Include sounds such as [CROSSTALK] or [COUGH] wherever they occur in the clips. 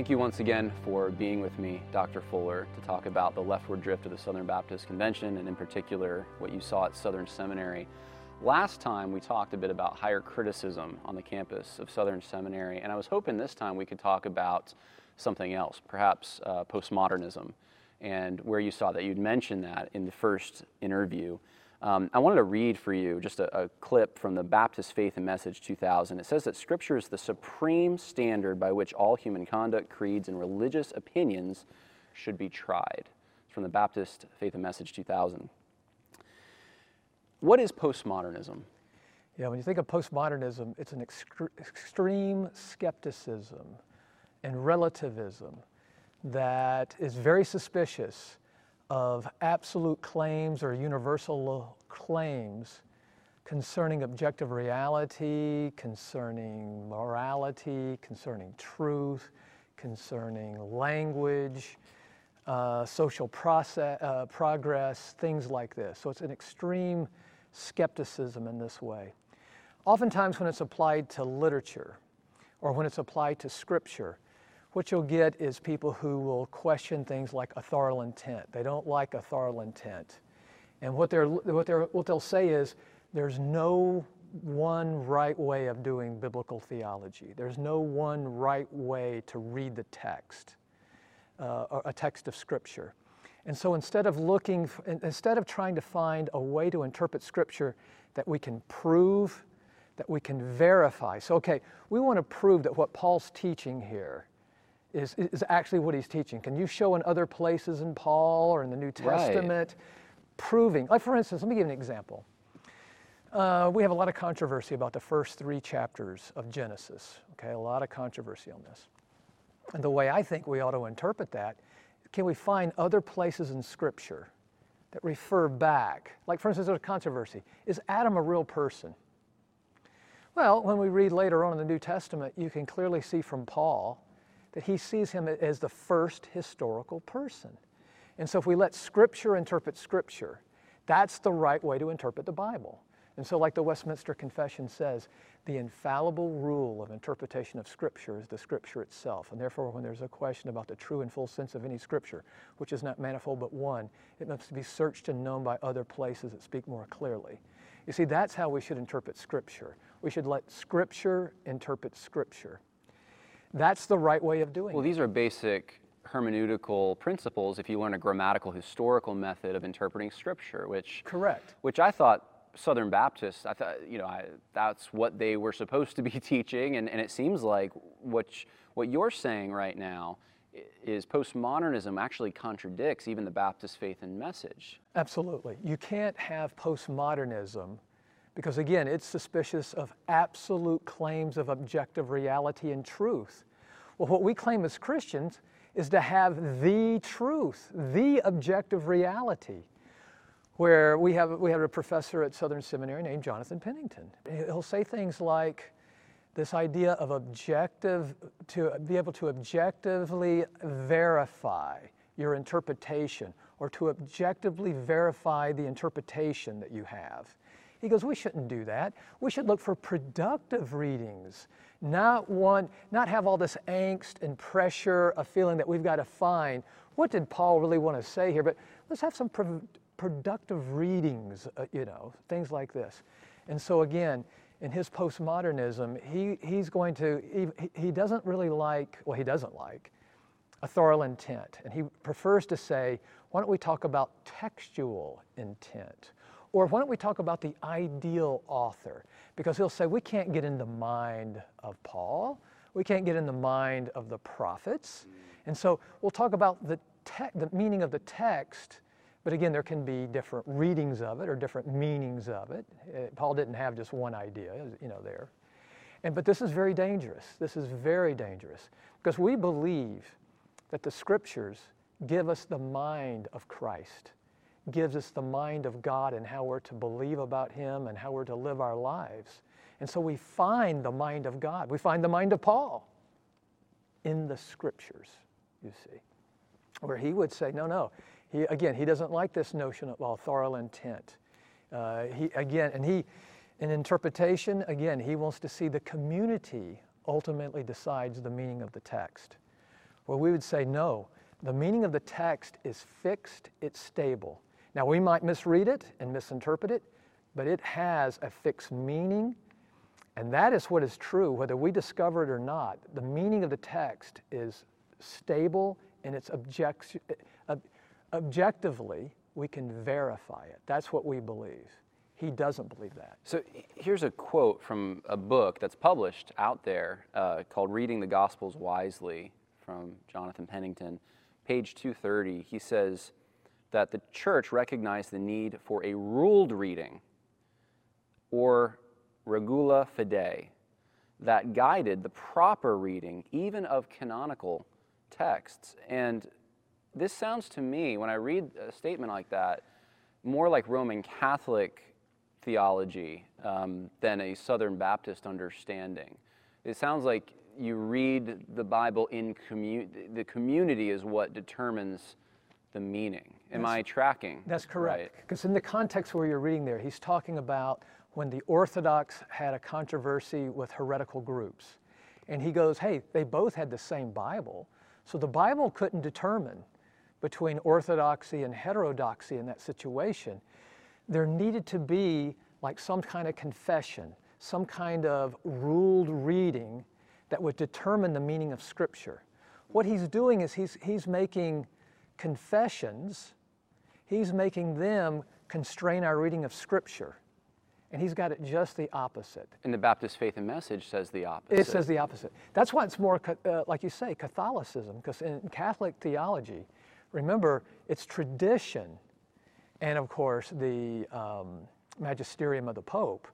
Thank you once again for being with me, Dr. Fuller, to talk about the leftward drift of the Southern Baptist Convention and, in particular, what you saw at Southern Seminary. Last time we talked a bit about higher criticism on the campus of Southern Seminary, and I was hoping this time we could talk about something else, perhaps uh, postmodernism, and where you saw that you'd mentioned that in the first interview. Um, I wanted to read for you just a, a, clip from the Baptist Faith and Message 2000. It says that Scripture is the supreme standard by which all human conduct, creeds, and religious opinions should be tried. It's from the Baptist Faith and Message 2000. What is postmodernism? Yeah, when you think of postmodernism, it's an extre- extreme skepticism and relativism that is very suspicious of absolute claims or universal claims concerning objective reality, concerning morality, concerning truth, concerning language, uh, social process, uh, progress, things like this. So it's an extreme skepticism in this way. Oftentimes, when it's applied to literature or when it's applied to scripture, what you'll get is people who will question things like authorial intent. They don't like authorial intent. And what, they're, what, they're, what they'll say is there's no one right way of doing biblical theology. There's no one right way to read the text, uh, a text of Scripture. And so instead of looking, instead of trying to find a way to interpret Scripture that we can prove, that we can verify. So, okay, we want to prove that what Paul's teaching here is, is actually what he's teaching. Can you show in other places in Paul or in the New Testament right. proving? Like, for instance, let me give you an example. Uh, we have a lot of controversy about the first three chapters of Genesis. Okay, a lot of controversy on this. And the way I think we ought to interpret that, can we find other places in Scripture that refer back? Like, for instance, there's a controversy. Is Adam a real person? Well, when we read later on in the New Testament, you can clearly see from Paul that he sees him as the first historical person. And so if we let Scripture interpret Scripture, that's the right way to interpret the Bible. And so, like the Westminster Confession says, the infallible rule of interpretation of Scripture is the Scripture itself. And therefore, when there's a question about the true and full sense of any Scripture, which is not manifold but one, it must be searched and known by other places that speak more clearly. You see, that's how we should interpret Scripture. We should let Scripture interpret Scripture. That's the right way of doing well, it. Well, these are basic hermeneutical principles if you learn a grammatical historical method of interpreting scripture which correct. which i thought southern baptists i thought you know I, that's what they were supposed to be [LAUGHS] teaching and, and it seems like what what you're saying right now is postmodernism actually contradicts even the baptist faith and message. Absolutely. You can't have postmodernism because again, it's suspicious of absolute claims of objective reality and truth. Well, what we claim as Christians is to have the truth, the objective reality. Where we have we had a professor at Southern Seminary named Jonathan Pennington. He'll say things like this idea of objective to be able to objectively verify your interpretation or to objectively verify the interpretation that you have. He goes, we shouldn't do that. We should look for productive readings, not one, not have all this angst and pressure of feeling that we've got to find what did Paul really want to say here, but let's have some pro- productive readings, uh, you know, things like this. And so again, in his postmodernism, he, he's going to, he, he doesn't really like, well, he doesn't like authorial intent. And he prefers to say, why don't we talk about textual intent? Or why don't we talk about the ideal author? Because he'll say, we can't get in the mind of Paul. We can't get in the mind of the prophets. And so we'll talk about the, the meaning of the text, but again, there can be different readings of it or different meanings of it. Uh, Paul didn't have just one idea, you know, there. And, but this is very dangerous. This is very dangerous because we believe that the scriptures give us the mind of Christ gives us the mind of God and how we're to believe about Him and how we're to live our lives. And so we find the mind of God. We find the mind of Paul in the scriptures, you see, where he would say, no, no. He, again, he doesn't like this notion of authorial intent. Uh, he, again, and he, in interpretation, again, he wants to see the community ultimately decides the meaning of the text. where we would say, no, the meaning of the text is fixed, it's stable. Now, we might misread it and misinterpret it, but it has a fixed meaning, and that is what is true, whether we discover it or not. The meaning of the text is stable and it's object, objectively, we can verify it. That's what we believe. He doesn't believe that. So here's a quote from a book that's published out there uh, called Reading the Gospels Wisely from Jonathan Pennington. Page 230, he says that the church recognized the need for a ruled reading or regula fidei that guided the proper reading even of canonical texts. And this sounds to me, when I read a statement like that, more like Roman Catholic theology um, than a Southern Baptist understanding. It sounds like you read the Bible in community, the community is what determines the meaning. Am that's, I tracking? That's correct. Because right? in the context where you're reading there, he's talking about when the Orthodox had a controversy with heretical groups. And he goes, hey, they both had the same Bible. So the Bible couldn't determine between orthodoxy and heterodoxy in that situation there needed to be like some kind of confession, some kind of ruled reading that would determine the meaning of Scripture. What he's doing is he's, he's making confessions, he's making them constrain our reading of Scripture. And he's got it just the opposite. And the Baptist Faith and Message says the opposite. It says the opposite. That's why it's more, uh, like you say, Catholicism, because in Catholic theology, remember, it's tradition and of course the um, magisterium of the Pope,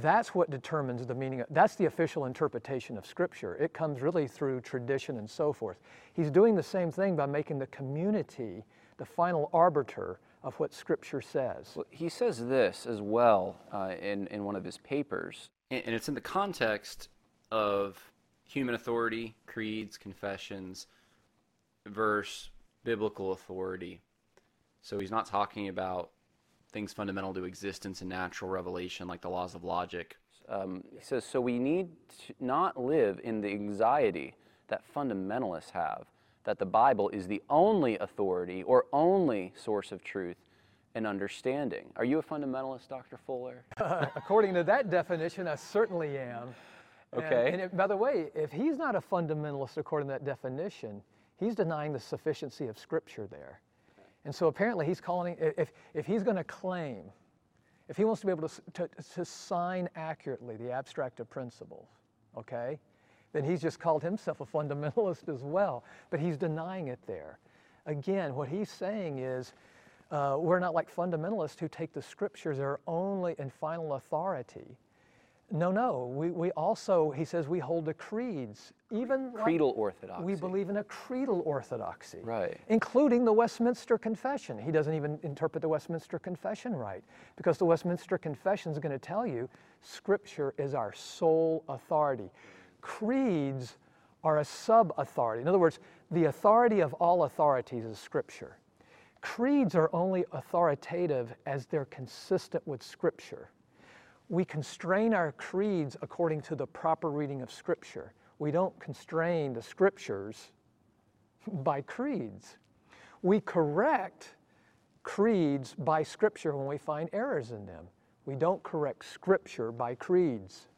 that's what determines the meaning. Of, that's the official interpretation of Scripture. It comes really through tradition and so forth. He's doing the same thing by making the community the final arbiter of what Scripture says. Well, he says this as well uh, in, in one of his papers, and it's in the context of human authority, creeds, confessions, versus biblical authority. So he's not talking about things fundamental to existence and natural revelation like the laws of logic. Um, he says, so we need to not live in the anxiety that fundamentalists have that the Bible is the only authority or only source of truth and understanding. Are you a fundamentalist, Dr. Fuller? Uh, [LAUGHS] according to that definition, I certainly am. Okay. And, and it, by the way, if he's not a fundamentalist according to that definition, he's denying the sufficiency of Scripture there. And so apparently he's calling, if, if he's going to claim, if he wants to be able to, to, to sign accurately the abstract of principles, okay, then he's just called himself a fundamentalist as well. But he's denying it there. Again, what he's saying is uh, we're not like fundamentalists who take the scriptures as our only and final authority. No, no. We, we also, he says, we hold the creeds. Even creedal like orthodoxy. We believe in a creedal orthodoxy, right? Including the Westminster Confession. He doesn't even interpret the Westminster Confession right, because the Westminster Confession is going to tell you Scripture is our sole authority. Creeds are a sub authority. In other words, the authority of all authorities is Scripture. Creeds are only authoritative as they're consistent with Scripture we constrain our creeds according to the proper reading of Scripture. We don't constrain the Scriptures [LAUGHS] by creeds. We correct creeds by Scripture when we find errors in them. We don't correct Scripture by creeds.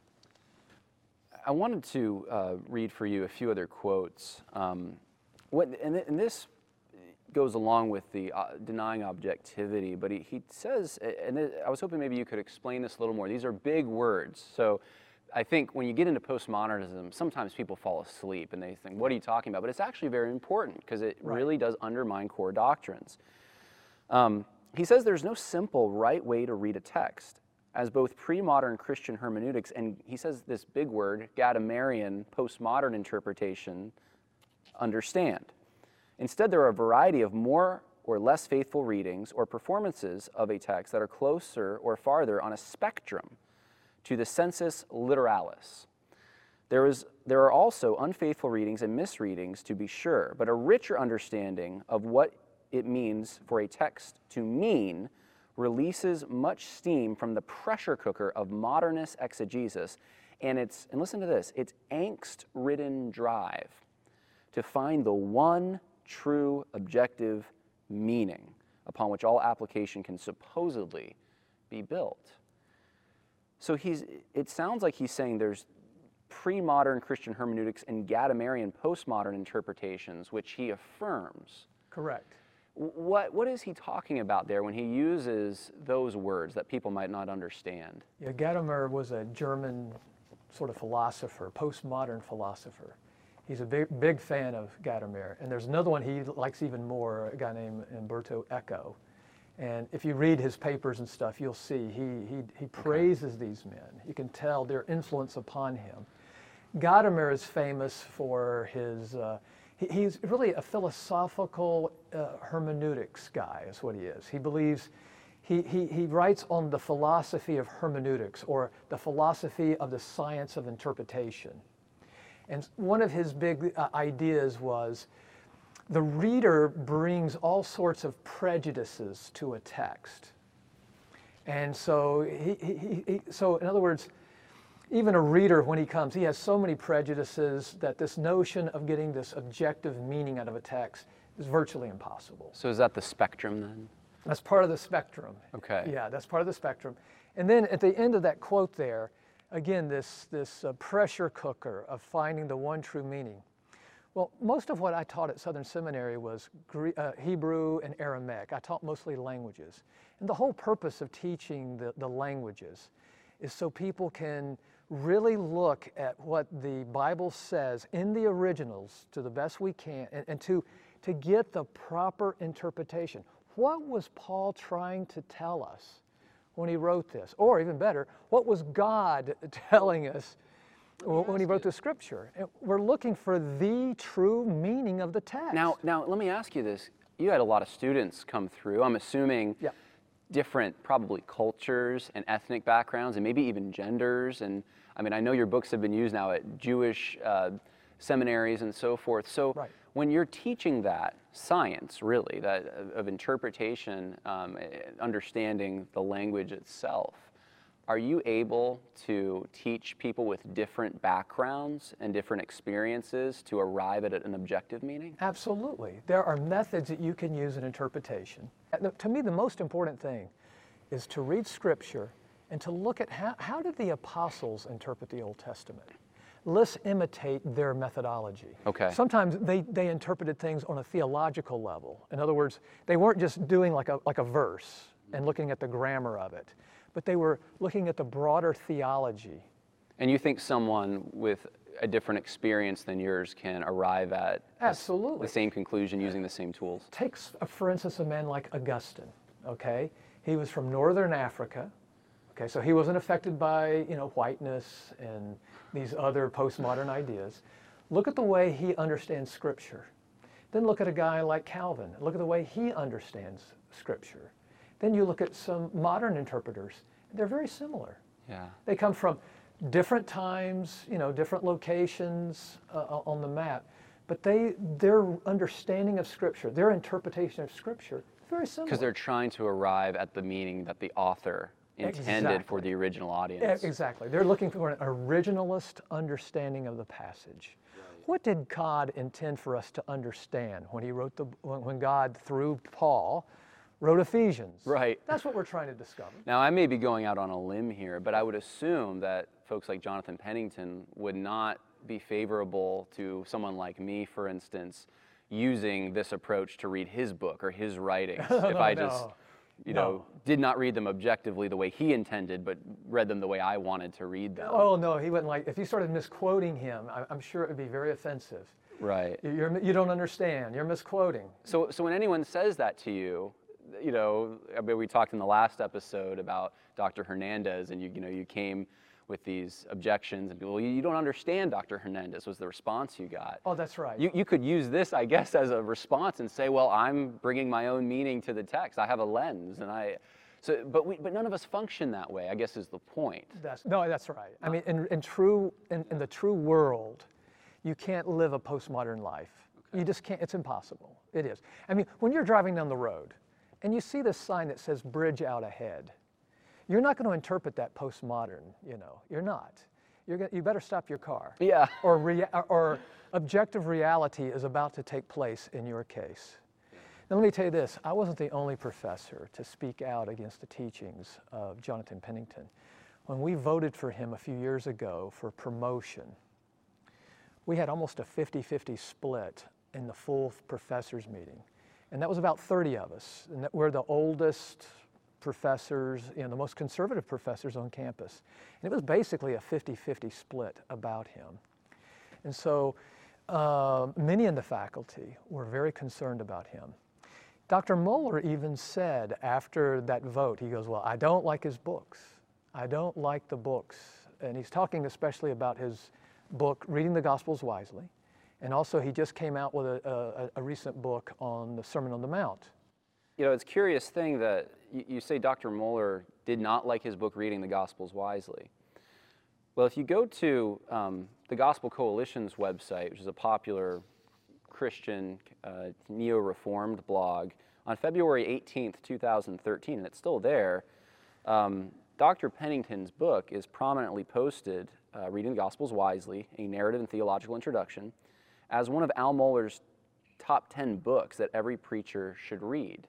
I wanted to uh, read for you a few other quotes. Um, what, and, and this goes along with the uh, denying objectivity, but he, he says, and I was hoping maybe you could explain this a little more. These are big words. So I think when you get into postmodernism, sometimes people fall asleep and they think, what are you talking about? But it's actually very important because it right. really does undermine core doctrines. Um, he says there's no simple right way to read a text, as both pre modern Christian hermeneutics and he says this big word, Gadamerian postmodern interpretation, understand. Instead, there are a variety of more or less faithful readings or performances of a text that are closer or farther on a spectrum to the sensus literalis. There, is, there are also unfaithful readings and misreadings, to be sure, but a richer understanding of what it means for a text to mean releases much steam from the pressure cooker of modernist exegesis and its, and listen to this, its angst ridden drive to find the one true objective meaning upon which all application can supposedly be built. So he's, it sounds like he's saying there's pre modern Christian hermeneutics and Gadamerian postmodern interpretations, which he affirms. Correct. What, what is he talking about there when he uses those words that people might not understand? Yeah, Gadamer was a German sort of philosopher, postmodern philosopher. He's a big, big fan of Gadamer. And there's another one he likes even more, a guy named Umberto Eco. And if you read his papers and stuff, you'll see he, he, he praises okay. these men. You can tell their influence upon him. Gadamer is famous for his, uh, he, he's really a philosophical uh, hermeneutics guy, is what he is. He believes, he, he, he writes on the philosophy of hermeneutics or the philosophy of the science of interpretation. And one of his big uh, ideas was the reader brings all sorts of prejudices to a text. And so, he, he, he, so in other words, even a reader, when he comes, he has so many prejudices that this notion of getting this objective meaning out of a text is virtually impossible. So, is that the spectrum then? That's part of the spectrum. Okay. Yeah, that's part of the spectrum. And then at the end of that quote there, again, this, this uh, pressure cooker of finding the one true meaning. Well, most of what I taught at Southern Seminary was Greek, uh, Hebrew and Aramaic. I taught mostly languages. And the whole purpose of teaching the, the languages is so people can really look at what the Bible says in the originals to the best we can and, and to, to get the proper interpretation. What was Paul trying to tell us when he wrote this? Or even better, what was God [LAUGHS] telling us when he wrote the scripture? We're looking for the true meaning of the text. Now, now let me ask you this. You had a lot of students come through. I'm assuming yeah different probably cultures and ethnic backgrounds and maybe even genders and i mean i know your books have been used now at jewish uh, seminaries and so forth so right. when you're teaching that science really that of interpretation um, understanding the language itself are you able to teach people with different backgrounds and different experiences to arrive at an objective meaning? Absolutely. There are methods that you can use in interpretation. Uh, to me, the most important thing is to read Scripture and to look at how, how did the apostles interpret the Old Testament? Let's imitate their methodology. Okay. Sometimes they, they interpreted things on a theological level. In other words, they weren't just doing like a, like a verse and looking at the grammar of it but they were looking at the broader theology. And you think someone with a different experience than yours can arrive at absolutely the same conclusion using the same tools? Take, for instance, a man like Augustine. Okay, he was from northern Africa. Okay, so he wasn't affected by you know whiteness and these other postmodern ideas. Look at the way he understands Scripture. Then look at a guy like Calvin. Look at the way he understands Scripture. Then you look at some modern interpreters, they're very similar. Yeah. They come from different times, you know, different locations uh, on the map, but they their understanding of Scripture, their interpretation of Scripture, very similar. Because they're trying to arrive at the meaning that the author intended exactly. for the original audience. Exactly. They're looking for an originalist understanding of the passage. What did God intend for us to understand when He wrote the when God through Paul wrote Ephesians. Right. That's what we're trying to discover. Now, I may be going out on a limb here, but I would assume that folks like Jonathan Pennington would not be favorable to someone like me, for instance, using this approach to read his book or his writings. no, [LAUGHS] oh, if I no. just you no. know, did not read them objectively the way he intended, but read them the way I wanted to read them. Oh no, he wouldn't like. If you started misquoting him, I'm sure it would be very offensive. Right. You're, you don't understand. You're misquoting. So, so when anyone says that to you, you know, I mean, we talked in the last episode about Dr. Hernandez, and you, you know, you came with these objections and people, well, you don't understand Dr. Hernandez was the response you got. Oh, that's right. You, you could use this, I guess, as a response and say, well, I'm bringing my own meaning to the text. I have a lens, and I. So, but we, but none of us function that way. I guess is the point. That's, no, that's right. I mean, in, in true, in, in the true world, you can't live a postmodern life. Okay. You just can't. It's impossible. It is. I mean, when you're driving down the road, and you see this sign that says bridge out ahead. You're not going to interpret that postmodern, you know, you're not. you're, gonna- you better stop your car. Yeah. Or, rea- or objective reality is about to take place in your case. Now, let me tell you this I wasn't the only professor to speak out against the teachings of Jonathan Pennington. When we voted for him a few years ago for promotion, we had almost a 50 50 split in the full professors' meeting. And that was about 30 of us. And we're the oldest professors, you know, the most conservative professors on campus. And it was basically a 50 50 split about him. And so uh, many in the faculty were very concerned about him. Dr. Mohler even said after that vote, he goes, Well, I don't like his books. I don't like the books. And he's talking especially about his book, Reading the Gospels Wisely. And also, he just came out with a, a, a recent book on the Sermon on the Mount. You know, it's a curious thing that you, you say Dr. Mohler did not like his book Reading the Gospels Wisely. Well, if you go to um, the Gospel Coalition's website, which is a popular Christian uh, neo reformed blog, on February 18th, 2013, and it's still there, um, Dr. Pennington's book is prominently posted, uh, Reading the Gospels Wisely, a narrative and theological introduction, as one of Al Mohler's top 10 books that every preacher should read.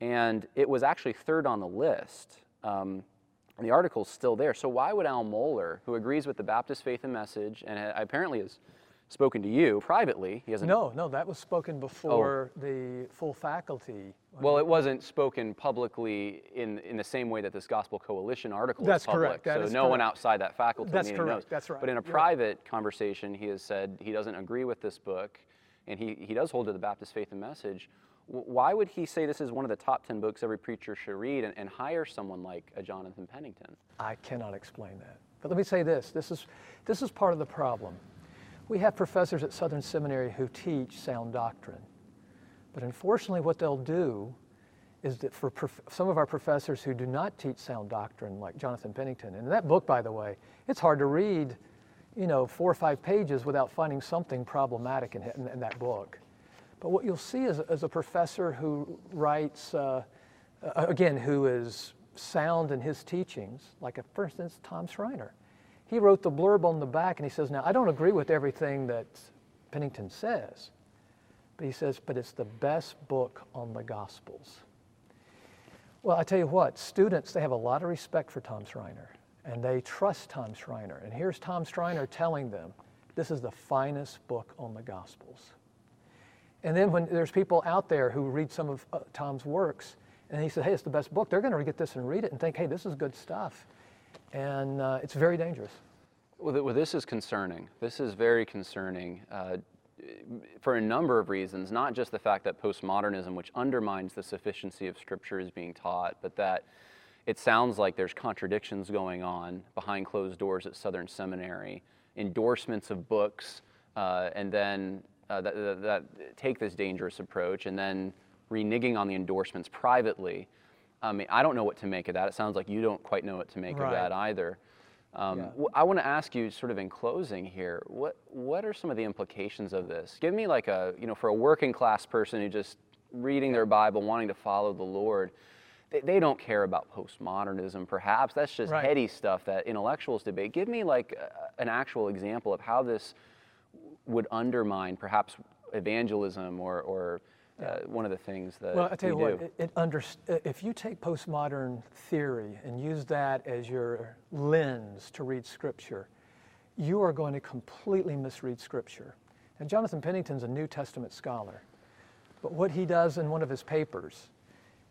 And it was actually third on the list. Um, and the article's still there. So why would Al Mohler, who agrees with the Baptist faith and message, and apparently has spoken to you privately, he hasn't. No, no, that was spoken before oh. the full faculty. Well, it wasn't spoken publicly in, in the same way that this Gospel Coalition article That's is public. correct. That so no one outside that faculty That's meeting correct. knows. That's right. But in a private conversation, he has said he doesn't agree with this book, and he, he does hold to the Baptist faith and message. Why would he say this is one of the top 10 books every preacher should read and, and hire someone like a Jonathan Pennington? I cannot explain that. But let me say this this is, this is part of the problem. We have professors at Southern Seminary who teach sound doctrine. But unfortunately, what they'll do is that for prof- some of our professors who do not teach sound doctrine, like Jonathan Pennington, and that book, by the way, it's hard to read, you know, four or five pages without finding something problematic in, in, in that book. But what you'll see is, is a professor who writes, uh, again, who is sound in his teachings, like, a, for instance, Tom Schreiner. He wrote the blurb on the back and he says, Now, I don't agree with everything that Pennington says, but he says, But it's the best book on the Gospels. Well, I tell you what, students, they have a lot of respect for Tom Schreiner and they trust Tom Schreiner. And here's Tom Schreiner telling them, This is the finest book on the Gospels. And then when there's people out there who read some of uh, Tom's works, and he said, "Hey, it's the best book," they're going to get this and read it and think, "Hey, this is good stuff," and uh, it's very dangerous. Well, this is concerning. This is very concerning uh, for a number of reasons, not just the fact that postmodernism, which undermines the sufficiency of Scripture, is being taught, but that it sounds like there's contradictions going on behind closed doors at Southern Seminary, endorsements of books, uh, and then uh, that, that, that take this dangerous approach, and then reneging on the endorsements privately. I mean, I don't know what to make of that. It sounds like you don't quite know what to make of that either. Um, Yeah. I want to ask you, sort of in closing here, what what are some of the implications of this? Give me like a you know for a working class person who just reading their Bible, wanting to follow the Lord. They, they don't care about postmodernism, perhaps. That's just Right. heady stuff that intellectuals debate. Give me like a, an actual example of how this would undermine perhaps evangelism or, or uh, one of the things that Well, I tell you we what, do. it, it under, if you take postmodern theory and use that as your lens to read Scripture, you are going to completely misread Scripture. And Jonathan Pennington's a New Testament scholar, but what he does in one of his papers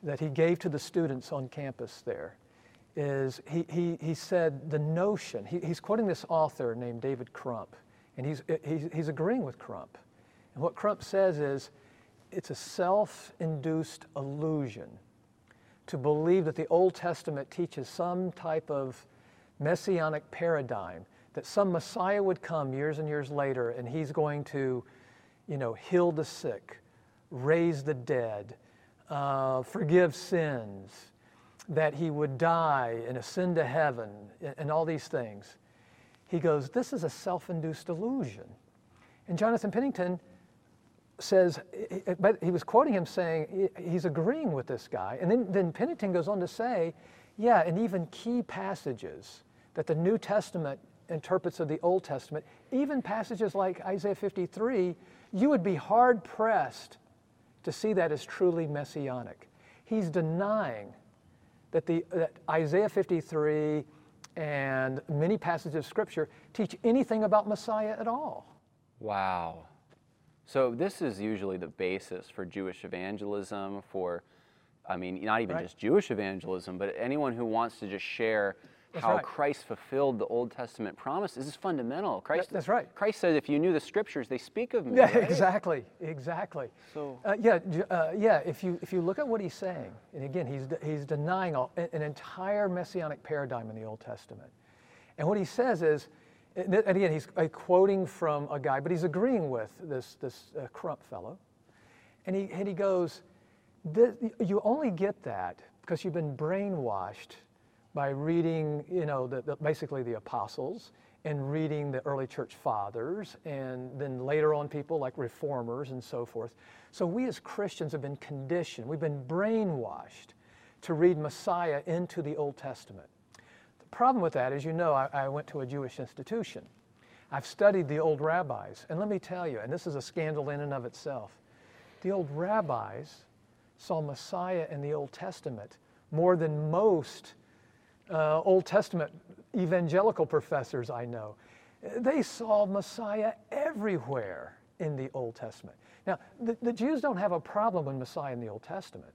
that he gave to the students on campus there is he, he, he said the notion, he, he's quoting this author named David Crump, and he's, he's, he's agreeing with Crump. And what Crump says is it's a self induced illusion to believe that the Old Testament teaches some type of messianic paradigm, that some Messiah would come years and years later and he's going to, you know, heal the sick, raise the dead, uh, forgive sins, that he would die and ascend to heaven, and, and all these things. He goes, This is a self induced illusion. And Jonathan Pennington says, eh, but he was quoting him saying he's agreeing with this guy. And then, then Pennington goes on to say, yeah, and even key passages that the New Testament interprets of the Old Testament, even passages like Isaiah 53, you would be hard pressed to see that as truly messianic. He's denying that, the, that Isaiah 53 and many passages of Scripture teach anything about Messiah at all. Wow. So this is usually the basis for Jewish evangelism, for, I mean, not even Right. just Jewish evangelism, but anyone who wants to just share how right. Christ fulfilled the Old Testament promise. This is fundamental. Christ, that's right. Christ said, if you knew the scriptures, they speak of me. Yeah, right? exactly, exactly. So- uh, yeah, uh, yeah. If you if you look at what he's saying, and again, he's de- he's denying all, an entire messianic paradigm in the Old Testament, and what he says is, and again, he's uh, quoting from a guy, but he's agreeing with this this uh, Crump fellow, and he and he goes, "This- you only get that because you've been brainwashed by reading, you know, the, the, basically the apostles and reading the early church fathers, and then later on people like reformers and so forth. So we as Christians have been conditioned, we've been brainwashed to read Messiah into the Old Testament. Problem with that is, you know, I, I went to a Jewish institution. I've studied the old rabbis, and let me tell you, and this is a scandal in and of itself, the old rabbis saw Messiah in the Old Testament more than most uh, Old Testament evangelical professors I know. They saw Messiah everywhere in the Old Testament. Now, the, the Jews don't have a problem with Messiah in the Old Testament.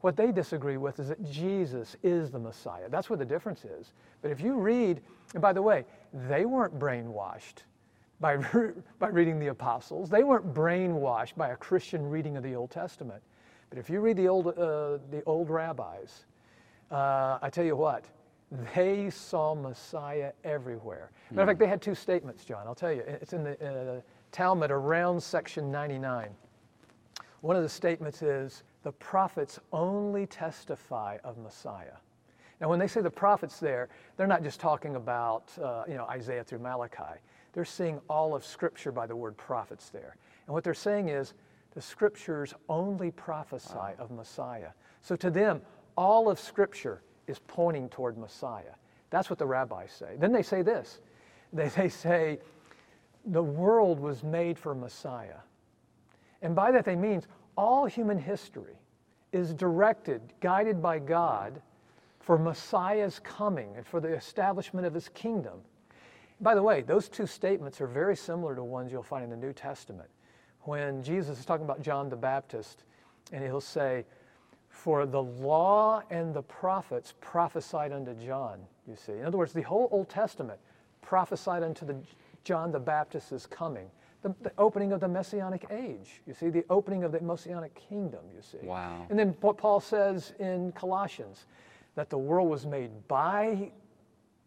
What they disagree with is that Jesus is the Messiah. That's what the difference is. But if you read, and by the way, they weren't brainwashed by, re- [LAUGHS] by reading the apostles, they weren't brainwashed by a Christian reading of the Old Testament. But if you read the old, uh, the old rabbis, uh, I tell you what, they saw Messiah everywhere. Matter of fact, they had two statements, John. I'll tell you. It's in the uh, Talmud around section 99. One of the statements is the prophets only testify of Messiah. Now, when they say the prophets there, they're not just talking about uh, you know Isaiah through Malachi. They're seeing all of Scripture by the word prophets there. And what they're saying is the Scriptures only prophesy of Messiah. So to them, all of Scripture is pointing toward Messiah. That's what the rabbis say. Then they say this. [LAUGHS] They, they say the world was made for Messiah. And by that they mean all human history is directed, guided by God for Messiah's coming and for the establishment of his kingdom. By the way, those two statements are very similar to ones you'll find in the New Testament. When Jesus is talking about John the Baptist, and he'll say, For the law and the prophets prophesied unto John, you see. In other words, the whole Old Testament prophesied unto the John the Baptist's coming, the, the opening of the Messianic age, you see, the opening of the Messianic kingdom, you see. Wow. And then what Paul says in Colossians, that the world was made by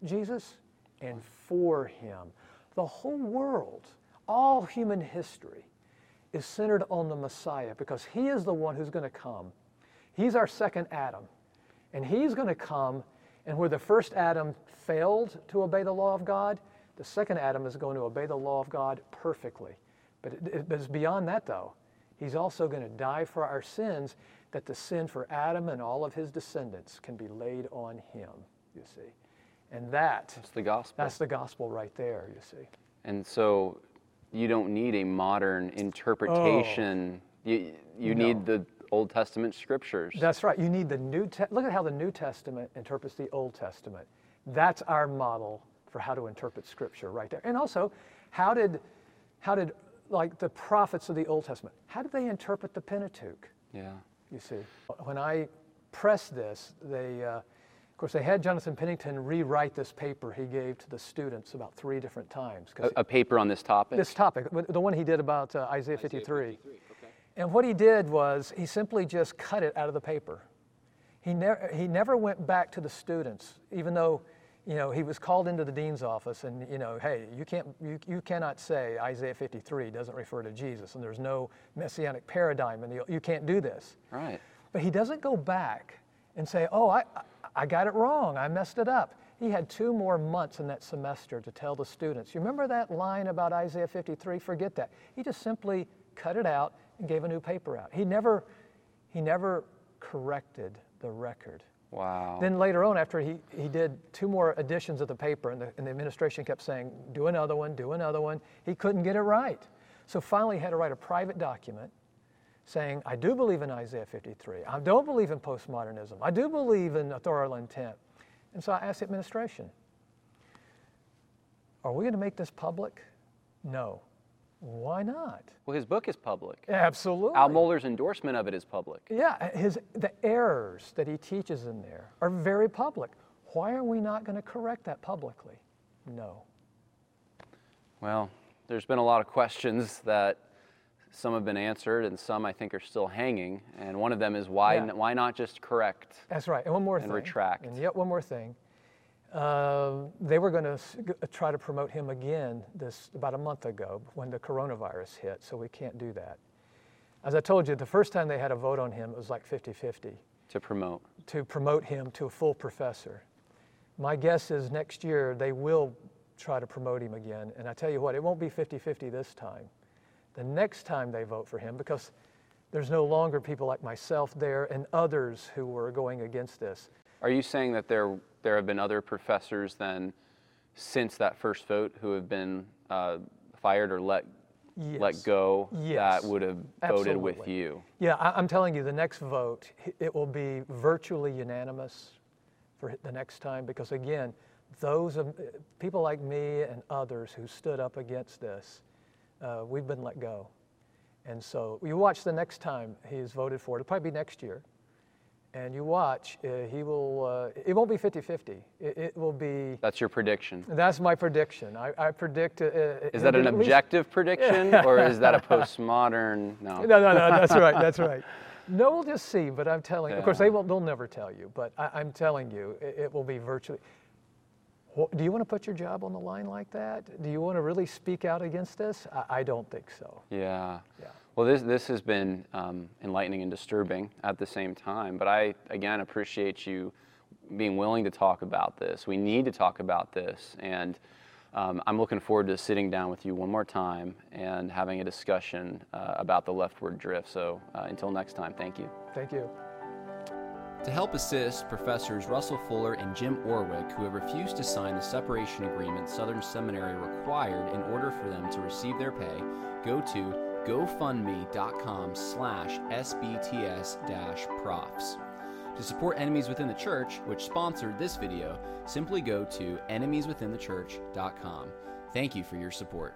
Jesus and for him. The whole world, all human history, is centered on the Messiah because he is the one who's going to come. He's our second Adam. And he's going to come, and where the first Adam failed to obey the law of God, the second Adam is going to obey the law of God perfectly. But, it, but it's beyond that, though. He's also going to die for our sins, that the sin for Adam and all of his descendants can be laid on him, you see. And that, It's the gospel. that's the gospel right there, you see. And so you don't need a modern interpretation. Oh. You, you Oh. No. need the Old Testament scriptures. That's right. You need the New Te- look at how the New Testament interprets the Old Testament. That's our model for how to interpret Scripture right there. And also, how did how did like the prophets of the Old Testament? How did they interpret the Pentateuch? yeah. You see, when I pressed this, they, uh, of course, they had Jonathan Pennington rewrite this paper he gave to the students about three different times. A, a paper on this topic? this topic, the one he did about uh, Isaiah 53. And what he did was he simply just cut it out of the paper. He, never he never went back to the students, even though you know, he was called into the dean's office and, you know, hey, you, can't, you, you cannot say Isaiah 53 doesn't refer to Jesus and there's no messianic paradigm and you, you can't do this. Right. But he doesn't go back and say, oh, I, I- I got it wrong. I messed it up. He had two more months in that semester to tell the students. You remember that line about Isaiah 53? Forget that. He just simply cut it out and gave a new paper out. He never, he never corrected the record. Wow. Then later on, after he, he did two more editions of the paper, and the, and the administration kept saying, do another one, do another one, he couldn't get it right. So finally, he had to write a private document saying, I do believe in Isaiah 53. I don't believe in postmodernism. I do believe in authorial intent. And so I asked the administration, are we going to make this public? No. Why not? Well, his book is public. Absolutely. Al Mohler's endorsement of it is public. Yeah, his, the errors that he teaches in there are very public. Why are we not going to correct that publicly? No. Well, there's been a lot of questions that some have been answered and some I think are still hanging. And one of them is why, Yeah. why not just correct? That's right. And one more And thing. retract. And yet one more thing. Uh, they were going to try to promote him again this about a month ago when the coronavirus hit, so we can't do that. As I told you, the first time they had a vote on him, it was like 50 50 to promote. to promote him to a full professor. My guess is next year they will try to promote him again. And I tell you what, it won't be 50 50 this time. The next time they vote for him, because there's no longer people like myself there and others who were going against this. Are you saying that there there have been other professors then since that first vote who have been uh, fired or let Yes. let go Yes. that would have voted with you? Yeah, I, I'm telling you, the next vote, it will be virtually unanimous for the next time because, again, those of, people like me and others who stood up against this, uh, we've been let go. And so you watch the next time he's voted for, it. it'll probably be next year. And you watch, uh, he will, uh, it won't be 50 50. It, it will be, That's your prediction. that's my prediction. I, I predict. Uh, Is that an objective prediction [LAUGHS] or is that a postmodern? No. No, no, no, that's right, that's right. No, we'll just see, but I'm telling, of course, they won't, they'll never tell you, but I, I'm telling you, it, it will be virtually. Do you want to put your job on the line like that? Do you want to really speak out against this? I, I don't think so. Yeah. Yeah. Well, this this has been um, enlightening and disturbing at the same time. But I again appreciate you being willing to talk about this. We need to talk about this, and um, I'm looking forward to sitting down with you one more time and having a discussion uh, about the leftward drift. So uh, until next time, thank you. Thank you. To help assist Professors Russell Fuller and Jim Orrick, who have refused to sign the separation agreement Southern Seminary required in order for them to receive their pay, go to gofundme.com slash sbts-profs. To support Enemies Within the Church, which sponsored this video, simply go to enemieswithinthechurch.com. Thank you for your support.